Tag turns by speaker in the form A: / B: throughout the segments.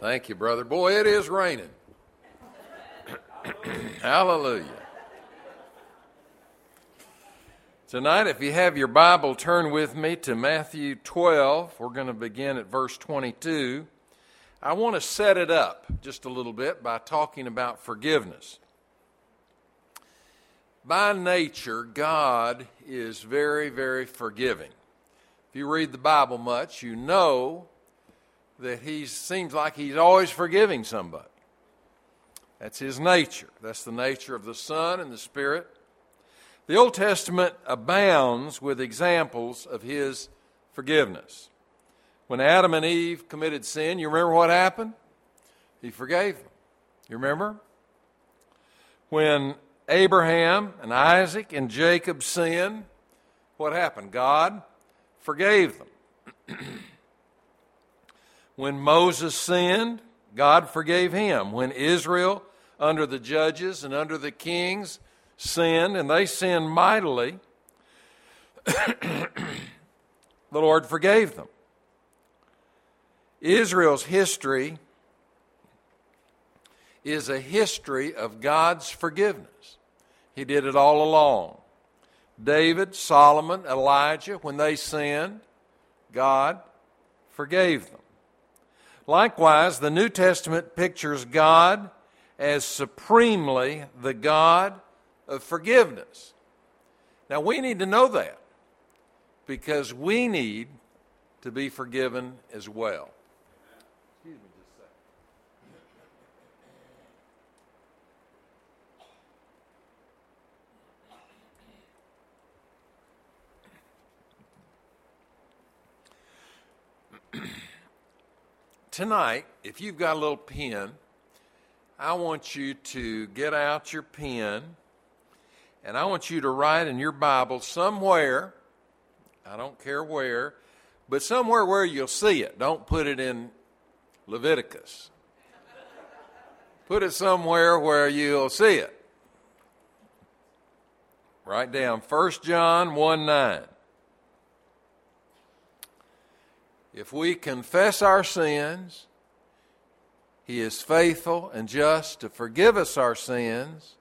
A: Thank you, brother. Boy, it is raining. Hallelujah. Tonight, if you have your Bible, turn with me to Matthew 12. We're going to begin at verse 22. I want to set it up just a little bit by talking about forgiveness. By nature, God is very, very forgiving. If you read the Bible much, you know that he seems like he's always forgiving somebody. That's his nature. That's the nature of the Son and the Spirit. The Old Testament abounds with examples of his forgiveness. When Adam and Eve committed sin, you remember what happened? He forgave them. You remember? When Abraham and Isaac and Jacob sinned, what happened? God forgave them. when Moses sinned, God forgave him. When Israel, under the judges and under the kings, sinned, and they sinned mightily, the Lord forgave them. Israel's history is a history of God's forgiveness. He did it all along. David, Solomon, Elijah, when they sinned, God forgave them. Likewise, the New Testament pictures God as supremely the God of forgiveness. Now, we need to know that because we need to be forgiven as well. Tonight, if you've got a little pen, I want you to get out your pen and I want you to write in your Bible somewhere, I don't care where, but somewhere where you'll see it. Don't put it in Leviticus. Put it somewhere where you'll see it. Write down 1 John 1 9. If we confess our sins, He is faithful and just to forgive us our sins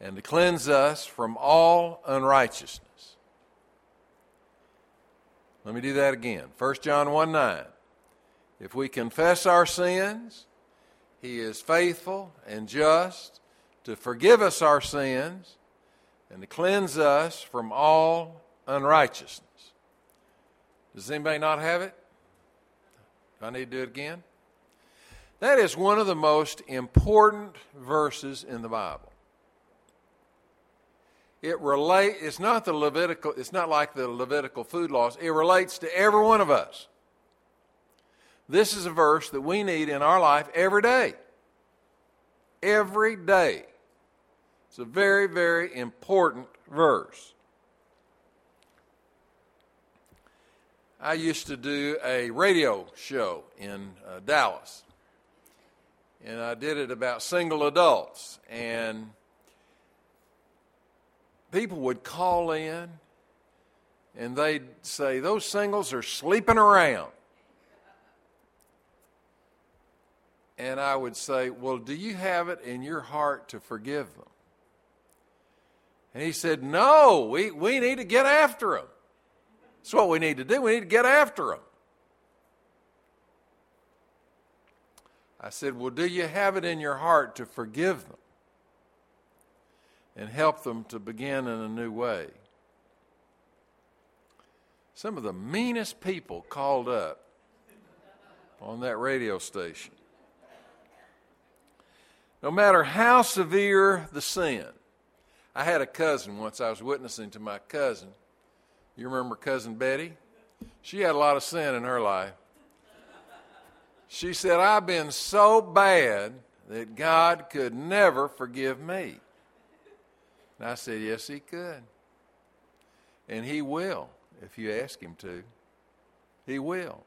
A: and to cleanse us from all unrighteousness. Let me do that again. 1 John 1 9. If we confess our sins, He is faithful and just to forgive us our sins and to cleanse us from all unrighteousness. Does anybody not have it? Do I need to do it again? That is one of the most important verses in the Bible. It relate it's not the Levitical it's not like the Levitical food laws. It relates to every one of us. This is a verse that we need in our life every day. Every day. It's a very, very important verse. I used to do a radio show in uh, Dallas. And I did it about single adults. And people would call in and they'd say, Those singles are sleeping around. And I would say, Well, do you have it in your heart to forgive them? And he said, No, we, we need to get after them. That's what we need to do. We need to get after them. I said, Well, do you have it in your heart to forgive them and help them to begin in a new way? Some of the meanest people called up on that radio station. No matter how severe the sin, I had a cousin once, I was witnessing to my cousin you remember Cousin Betty? She had a lot of sin in her life. She said, I've been so bad that God could never forgive me. And I said, Yes, He could. And He will if you ask Him to. He will.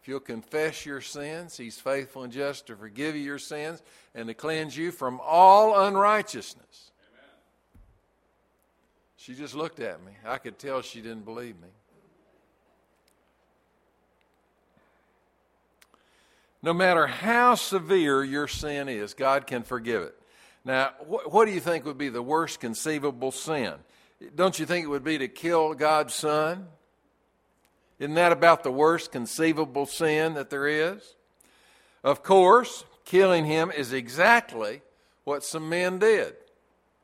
A: If you'll confess your sins, He's faithful and just to forgive you your sins and to cleanse you from all unrighteousness. She just looked at me. I could tell she didn't believe me. No matter how severe your sin is, God can forgive it. Now, wh- what do you think would be the worst conceivable sin? Don't you think it would be to kill God's Son? Isn't that about the worst conceivable sin that there is? Of course, killing him is exactly what some men did.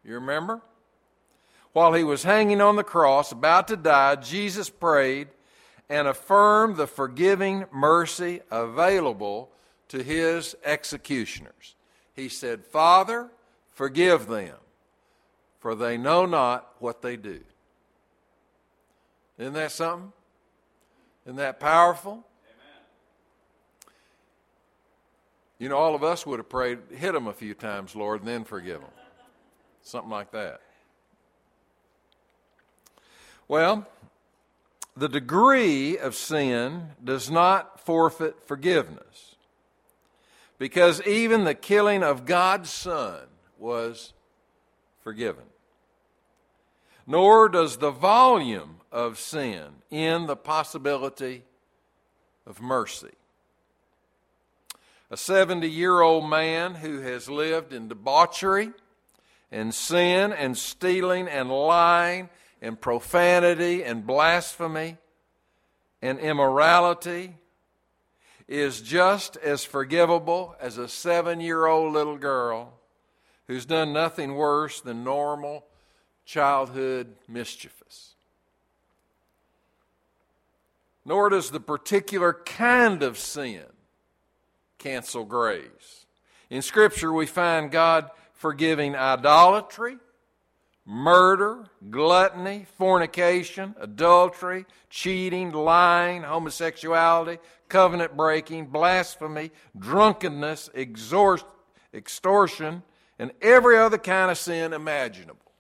A: You remember? While he was hanging on the cross, about to die, Jesus prayed and affirmed the forgiving mercy available to his executioners. He said, Father, forgive them, for they know not what they do. Isn't that something? Isn't that powerful? Amen. You know, all of us would have prayed, hit them a few times, Lord, and then forgive them. Something like that. Well, the degree of sin does not forfeit forgiveness because even the killing of God's Son was forgiven. Nor does the volume of sin end the possibility of mercy. A 70 year old man who has lived in debauchery and sin and stealing and lying and profanity and blasphemy and immorality is just as forgivable as a seven year old little girl who's done nothing worse than normal childhood mischievous. Nor does the particular kind of sin cancel grace. In Scripture, we find God forgiving idolatry murder, gluttony, fornication, adultery, cheating, lying, homosexuality, covenant breaking, blasphemy, drunkenness, extortion, and every other kind of sin imaginable.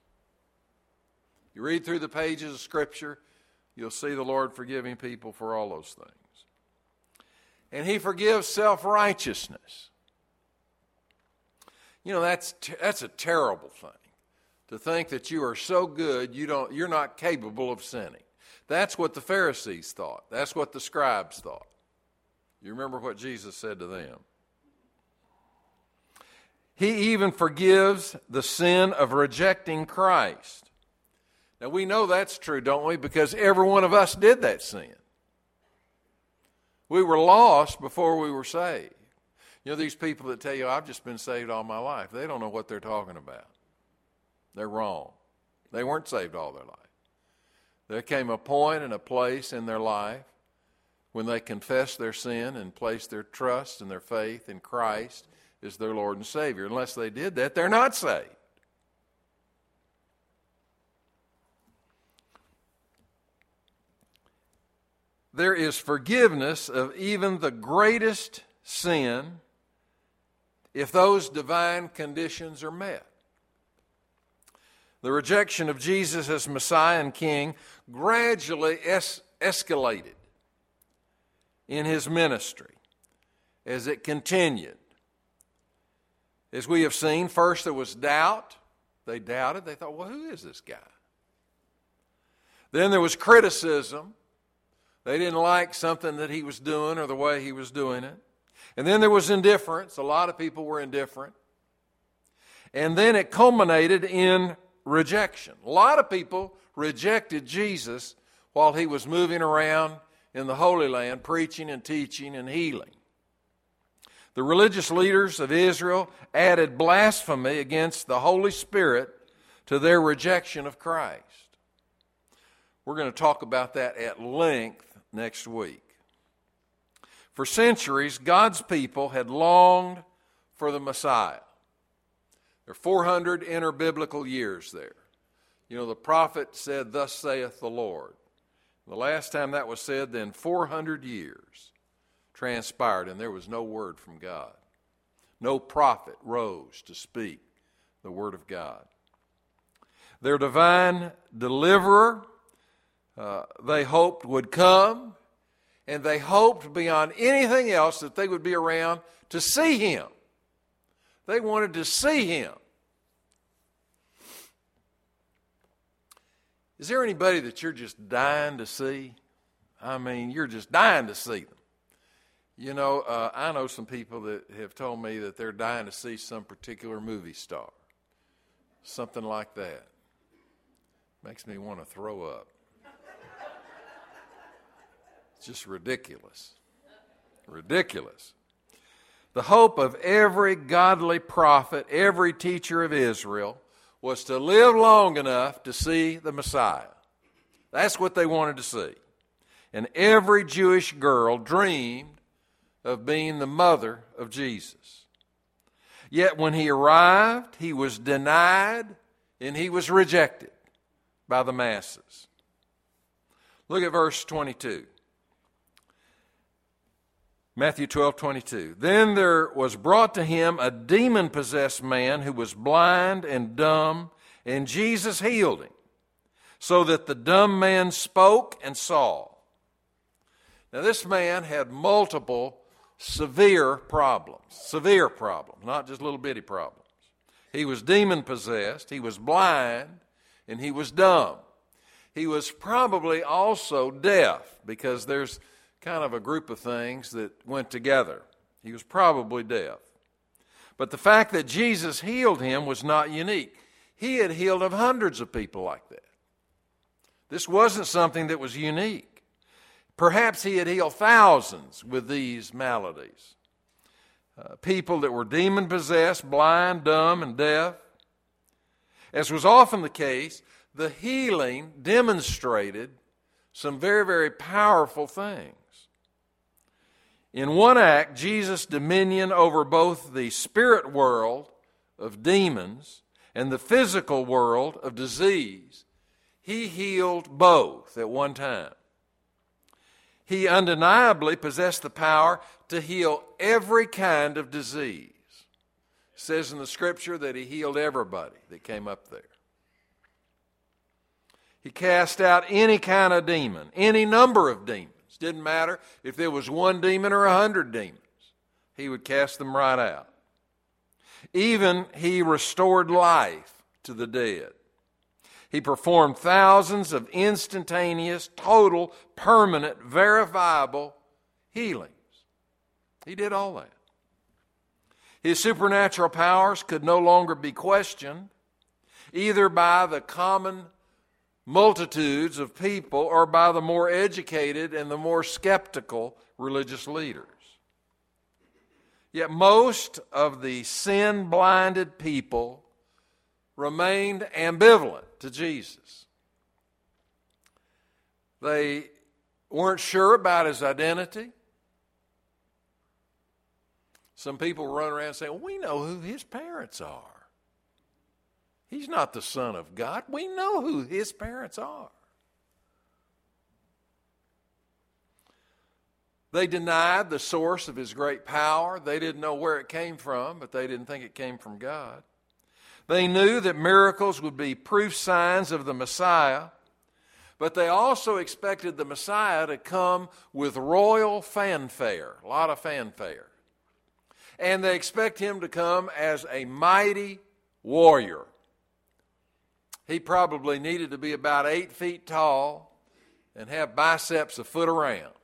A: You read through the pages of Scripture, you'll see the Lord forgiving people for all those things. And He forgives self righteousness. You know, that's, that's a terrible thing to think that you are so good you don't, you're not capable of sinning. That's what the Pharisees thought. That's what the scribes thought. You remember what Jesus said to them. He even forgives the sin of rejecting Christ. Now we know that's true, don't we? Because every one of us did that sin. We were lost before we were saved. You know, these people that tell you, I've just been saved all my life, they don't know what they're talking about. They're wrong. They weren't saved all their life. There came a point and a place in their life when they confessed their sin and placed their trust and their faith in Christ as their Lord and Savior. Unless they did that, they're not saved. There is forgiveness of even the greatest sin if those divine conditions are met. The rejection of Jesus as Messiah and King gradually es- escalated in his ministry as it continued. As we have seen, first there was doubt. They doubted. They thought, well, who is this guy? Then there was criticism. They didn't like something that he was doing or the way he was doing it. And then there was indifference. A lot of people were indifferent. And then it culminated in rejection. A lot of people rejected Jesus while he was moving around in the Holy Land preaching and teaching and healing. The religious leaders of Israel added blasphemy against the Holy Spirit to their rejection of Christ. We're going to talk about that at length next week. For centuries, God's people had longed for the Messiah. There are 400 interbiblical years there. You know, the prophet said, Thus saith the Lord. The last time that was said, then 400 years transpired, and there was no word from God. No prophet rose to speak the word of God. Their divine deliverer, uh, they hoped would come, and they hoped beyond anything else that they would be around to see him. They wanted to see him. Is there anybody that you're just dying to see? I mean, you're just dying to see them. You know, uh, I know some people that have told me that they're dying to see some particular movie star. Something like that. Makes me want to throw up. It's just ridiculous. Ridiculous. The hope of every godly prophet, every teacher of Israel, was to live long enough to see the Messiah. That's what they wanted to see. And every Jewish girl dreamed of being the mother of Jesus. Yet when he arrived, he was denied and he was rejected by the masses. Look at verse 22. Matthew 12, 22. Then there was brought to him a demon possessed man who was blind and dumb, and Jesus healed him, so that the dumb man spoke and saw. Now, this man had multiple severe problems, severe problems, not just little bitty problems. He was demon possessed, he was blind, and he was dumb. He was probably also deaf because there's kind of a group of things that went together. He was probably deaf. But the fact that Jesus healed him was not unique. He had healed of hundreds of people like that. This wasn't something that was unique. Perhaps he had healed thousands with these maladies. Uh, people that were demon possessed, blind, dumb, and deaf. As was often the case, the healing demonstrated some very, very powerful things. In one act, Jesus' dominion over both the spirit world of demons and the physical world of disease, he healed both at one time he undeniably possessed the power to heal every kind of disease. It says in the scripture that he healed everybody that came up there. He cast out any kind of demon, any number of demons. Didn't matter if there was one demon or a hundred demons, he would cast them right out. Even he restored life to the dead. He performed thousands of instantaneous, total, permanent, verifiable healings. He did all that. His supernatural powers could no longer be questioned, either by the common multitudes of people or by the more educated and the more skeptical religious leaders. Yet most of the sin blinded people remained ambivalent to Jesus. They weren't sure about his identity. Some people run around saying, We know who his parents are. He's not the Son of God. We know who his parents are. They denied the source of his great power. They didn't know where it came from, but they didn't think it came from God. They knew that miracles would be proof signs of the Messiah, but they also expected the Messiah to come with royal fanfare, a lot of fanfare. And they expect him to come as a mighty warrior. He probably needed to be about eight feet tall and have biceps a foot around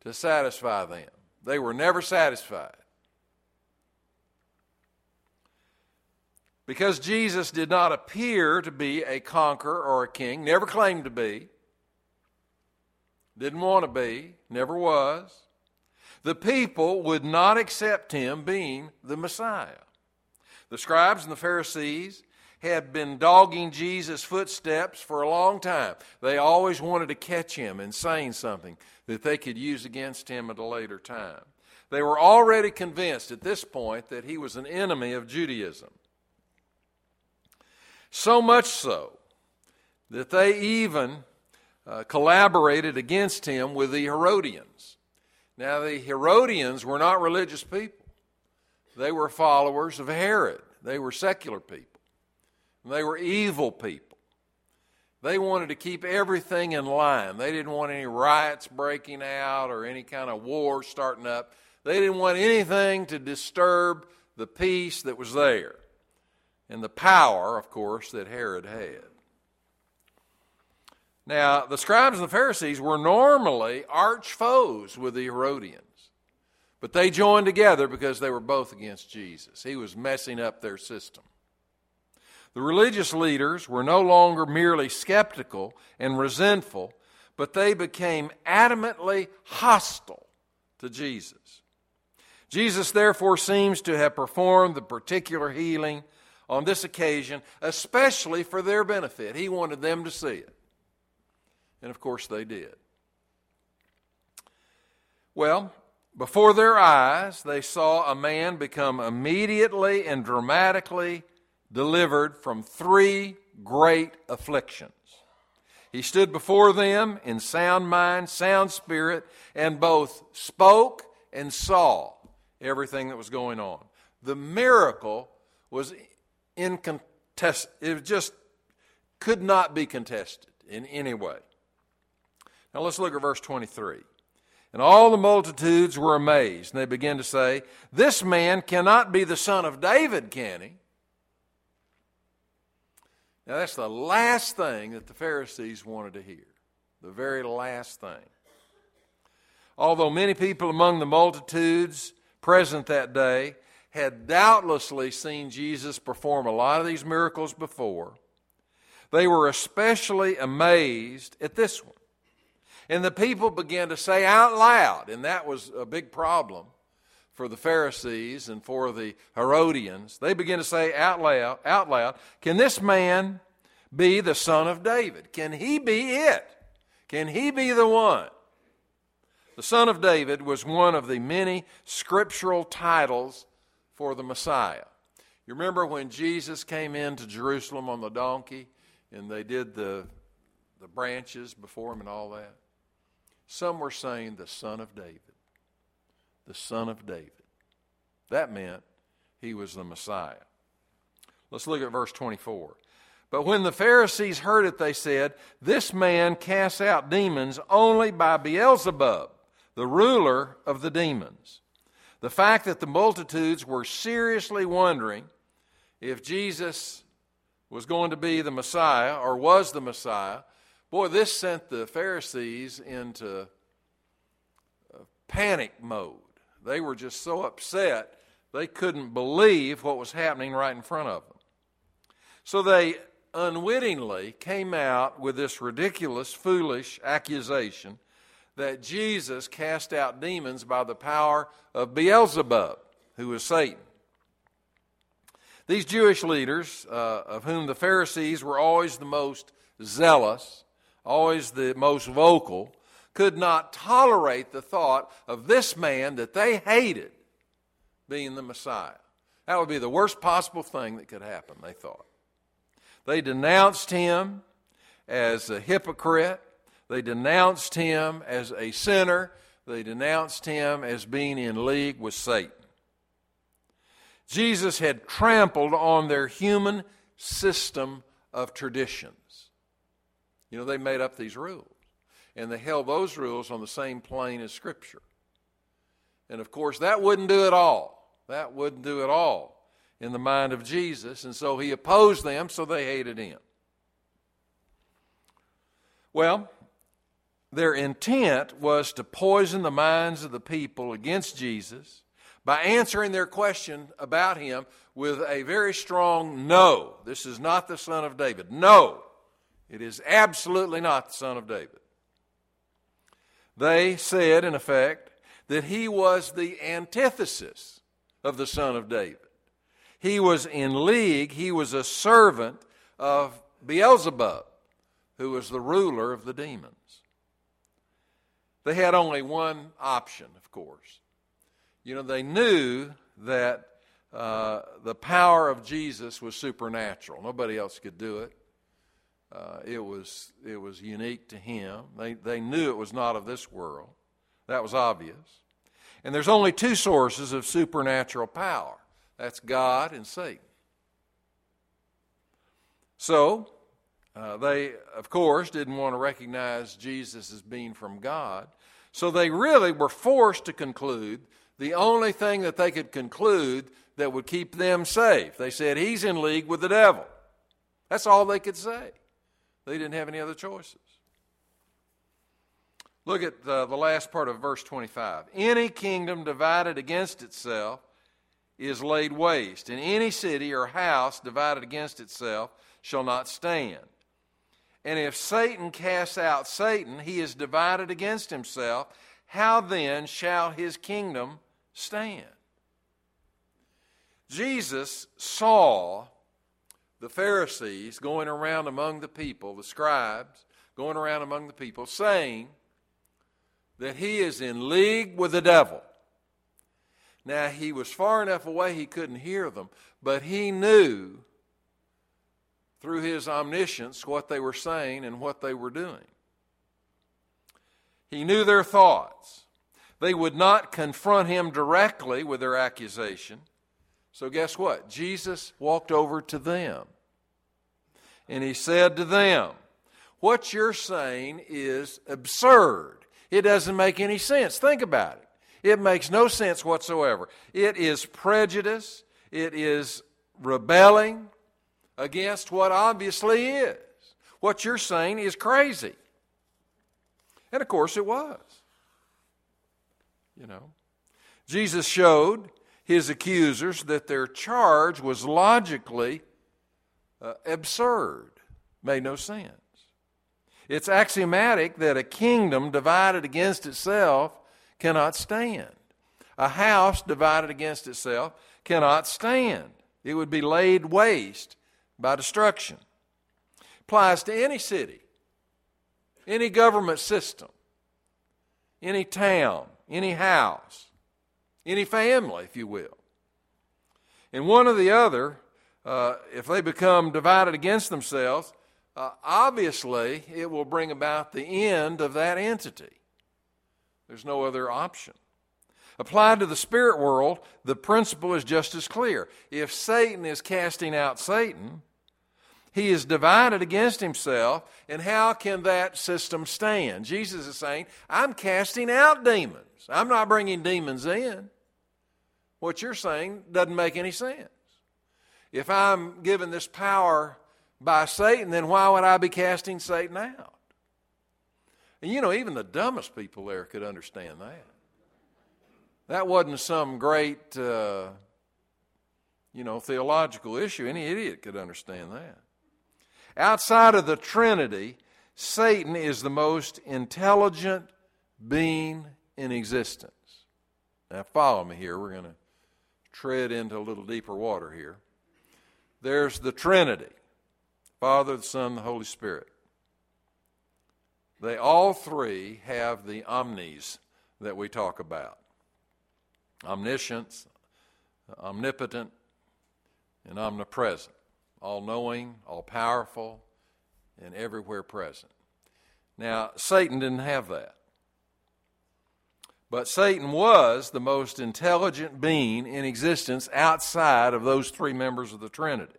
A: to satisfy them. They were never satisfied. Because Jesus did not appear to be a conqueror or a king, never claimed to be, didn't want to be, never was, the people would not accept him being the Messiah. The scribes and the Pharisees had been dogging Jesus' footsteps for a long time. They always wanted to catch him in saying something that they could use against him at a later time. They were already convinced at this point that he was an enemy of Judaism. So much so that they even uh, collaborated against him with the Herodians. Now, the Herodians were not religious people, they were followers of Herod, they were secular people, they were evil people. They wanted to keep everything in line. They didn't want any riots breaking out or any kind of war starting up. They didn't want anything to disturb the peace that was there and the power, of course, that Herod had. Now, the scribes and the Pharisees were normally arch foes with the Herodians. But they joined together because they were both against Jesus. He was messing up their system. The religious leaders were no longer merely skeptical and resentful, but they became adamantly hostile to Jesus. Jesus, therefore, seems to have performed the particular healing on this occasion, especially for their benefit. He wanted them to see it. And of course, they did. Well, before their eyes, they saw a man become immediately and dramatically delivered from three great afflictions. He stood before them in sound mind, sound spirit, and both spoke and saw everything that was going on. The miracle was incontested. It just could not be contested in any way. Now let's look at verse 23. And all the multitudes were amazed, and they began to say, This man cannot be the son of David, can he? Now, that's the last thing that the Pharisees wanted to hear. The very last thing. Although many people among the multitudes present that day had doubtlessly seen Jesus perform a lot of these miracles before, they were especially amazed at this one. And the people began to say out loud, and that was a big problem for the Pharisees and for the Herodians. They begin to say out loud, out loud, can this man be the son of David? Can he be it? Can he be the one? The son of David was one of the many scriptural titles for the Messiah. You remember when Jesus came into Jerusalem on the donkey and they did the, the branches before him and all that? Some were saying the son of David. The son of David. That meant he was the Messiah. Let's look at verse 24. But when the Pharisees heard it, they said, This man casts out demons only by Beelzebub, the ruler of the demons. The fact that the multitudes were seriously wondering if Jesus was going to be the Messiah or was the Messiah Boy, this sent the Pharisees into uh, panic mode. They were just so upset they couldn't believe what was happening right in front of them. So they unwittingly came out with this ridiculous, foolish accusation that Jesus cast out demons by the power of Beelzebub, who is Satan. These Jewish leaders, uh, of whom the Pharisees were always the most zealous, always the most vocal, could not tolerate the thought of this man that they hated being the Messiah. That would be the worst possible thing that could happen, they thought. They denounced him as a hypocrite. They denounced him as a sinner. They denounced him as being in league with Satan. Jesus had trampled on their human system of traditions. You know, they made up these rules. And they held those rules on the same plane as Scripture. And of course, that wouldn't do it all. That wouldn't do it all in the mind of Jesus. And so he opposed them, so they hated him. Well, their intent was to poison the minds of the people against Jesus by answering their question about him with a very strong no. This is not the son of David. No. It is absolutely not the son of David. They said, in effect, that he was the antithesis of the son of David. He was in league, he was a servant of Beelzebub, who was the ruler of the demons. They had only one option, of course. You know, they knew that uh, the power of Jesus was supernatural. Nobody else could do it. Uh, it, was, it was unique to him. They, they knew it was not of this world. That was obvious. And there's only two sources of supernatural power that's God and Satan. So, uh, they, of course, didn't want to recognize Jesus as being from God. So they really were forced to conclude the only thing that they could conclude that would keep them safe. They said, He's in league with the devil. That's all they could say. They didn't have any other choices. Look at the, the last part of verse 25. Any kingdom divided against itself is laid waste, and any city or house divided against itself shall not stand. And if Satan casts out Satan, he is divided against himself. How then shall his kingdom stand? Jesus saw the Pharisees going around among the people, the scribes going around among the people, saying that he is in league with the devil. Now, he was far enough away he couldn't hear them, but he knew through his omniscience what they were saying and what they were doing. He knew their thoughts. They would not confront him directly with their accusation. So, guess what? Jesus walked over to them and he said to them, What you're saying is absurd. It doesn't make any sense. Think about it. It makes no sense whatsoever. It is prejudice, it is rebelling against what obviously is. What you're saying is crazy. And of course it was. You know. Jesus showed his accusers that their charge was logically uh, absurd, made no sense. It's axiomatic that a kingdom divided against itself cannot stand. A house divided against itself cannot stand. It would be laid waste by destruction. Applies to any city, any government system, any town, any house, any family, if you will. And one or the other, uh, if they become divided against themselves, uh, obviously it will bring about the end of that entity. There's no other option. Applied to the spirit world, the principle is just as clear. If Satan is casting out Satan, he is divided against himself, and how can that system stand? Jesus is saying, I'm casting out demons. I'm not bringing demons in. What you're saying doesn't make any sense. If I'm given this power by Satan, then why would I be casting Satan out? And you know, even the dumbest people there could understand that. That wasn't some great, uh, you know, theological issue. Any idiot could understand that. Outside of the Trinity, Satan is the most intelligent being in existence. Now, follow me here. We're going to tread into a little deeper water here. There's the Trinity Father, the Son, the Holy Spirit. They all three have the omnis that we talk about omniscience, omnipotent, and omnipresent, all knowing, all powerful, and everywhere present. Now, Satan didn't have that. But Satan was the most intelligent being in existence outside of those three members of the Trinity.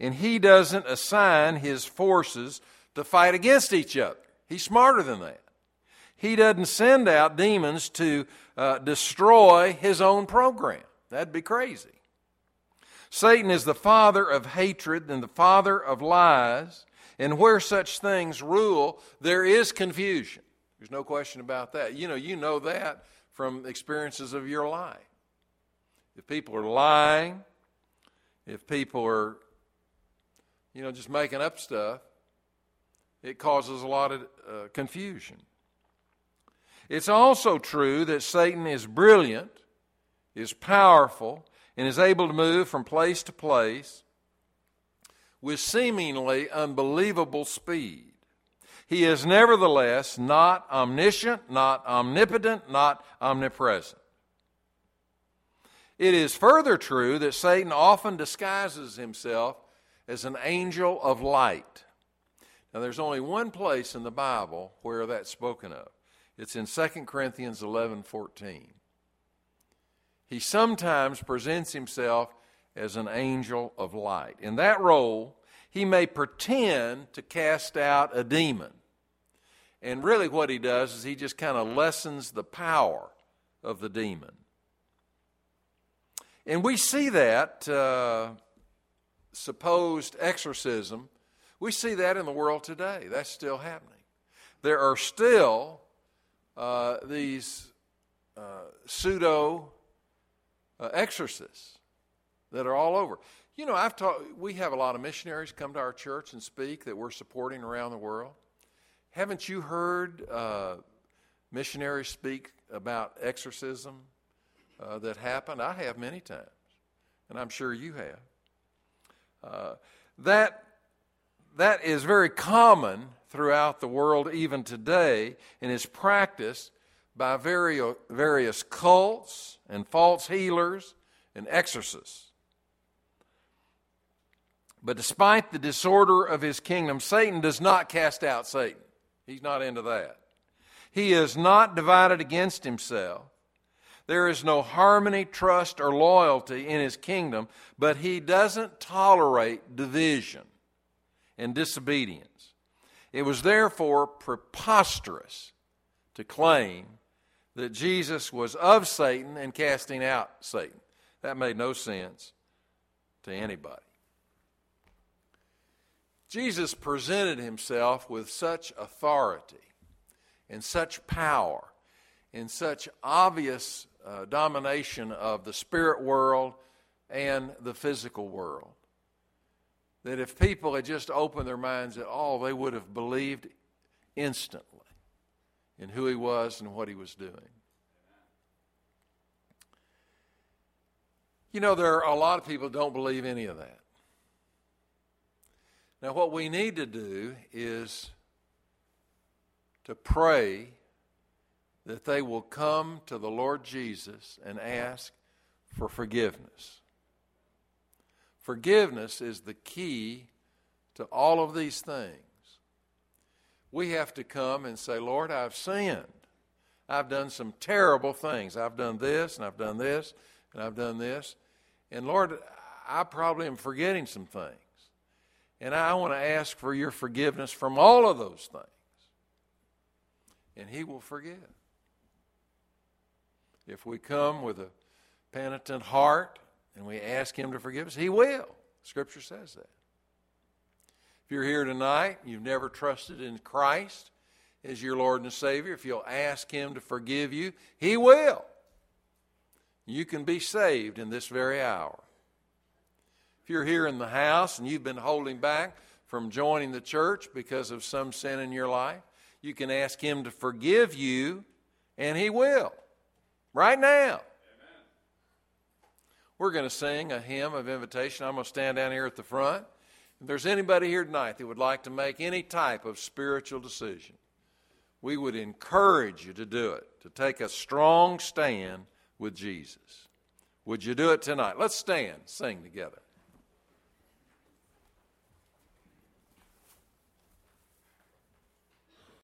A: And he doesn't assign his forces to fight against each other. He's smarter than that. He doesn't send out demons to uh, destroy his own program. That'd be crazy. Satan is the father of hatred and the father of lies, and where such things rule, there is confusion. There's no question about that. You know, you know that from experiences of your life. If people are lying, if people are, you know, just making up stuff, it causes a lot of uh, confusion. It's also true that Satan is brilliant, is powerful, and is able to move from place to place with seemingly unbelievable speed. He is nevertheless not omniscient, not omnipotent, not omnipresent. It is further true that Satan often disguises himself as an angel of light. Now, there's only one place in the Bible where that's spoken of. It's in 2 Corinthians 11 14. He sometimes presents himself as an angel of light. In that role, he may pretend to cast out a demon. And really, what he does is he just kind of lessens the power of the demon. And we see that uh, supposed exorcism we see that in the world today. That's still happening. there are still uh, these uh, pseudo uh, exorcists that are all over. You know, I've taught, we have a lot of missionaries come to our church and speak that we're supporting around the world. Haven't you heard uh, missionaries speak about exorcism uh, that happened? I have many times, and I'm sure you have. Uh, that, that is very common throughout the world even today and is practiced by various cults and false healers and exorcists. But despite the disorder of his kingdom, Satan does not cast out Satan. He's not into that. He is not divided against himself. There is no harmony, trust, or loyalty in his kingdom, but he doesn't tolerate division and disobedience. It was therefore preposterous to claim that Jesus was of Satan and casting out Satan. That made no sense to anybody. Jesus presented himself with such authority and such power and such obvious uh, domination of the spirit world and the physical world that if people had just opened their minds at all, they would have believed instantly in who he was and what he was doing. You know, there are a lot of people don't believe any of that. Now, what we need to do is to pray that they will come to the Lord Jesus and ask for forgiveness. Forgiveness is the key to all of these things. We have to come and say, Lord, I've sinned. I've done some terrible things. I've done this, and I've done this, and I've done this. And Lord, I probably am forgetting some things. And I want to ask for your forgiveness from all of those things. And He will forgive. If we come with a penitent heart and we ask Him to forgive us, He will. Scripture says that. If you're here tonight, you've never trusted in Christ as your Lord and Savior, if you'll ask Him to forgive you, He will. You can be saved in this very hour. If you're here in the house and you've been holding back from joining the church because of some sin in your life, you can ask Him to forgive you, and He will. Right now. Amen. We're going to sing a hymn of invitation. I'm going to stand down here at the front. If there's anybody here tonight that would like to make any type of spiritual decision, we would encourage you to do it, to take a strong stand with Jesus. Would you do it tonight? Let's stand, sing together.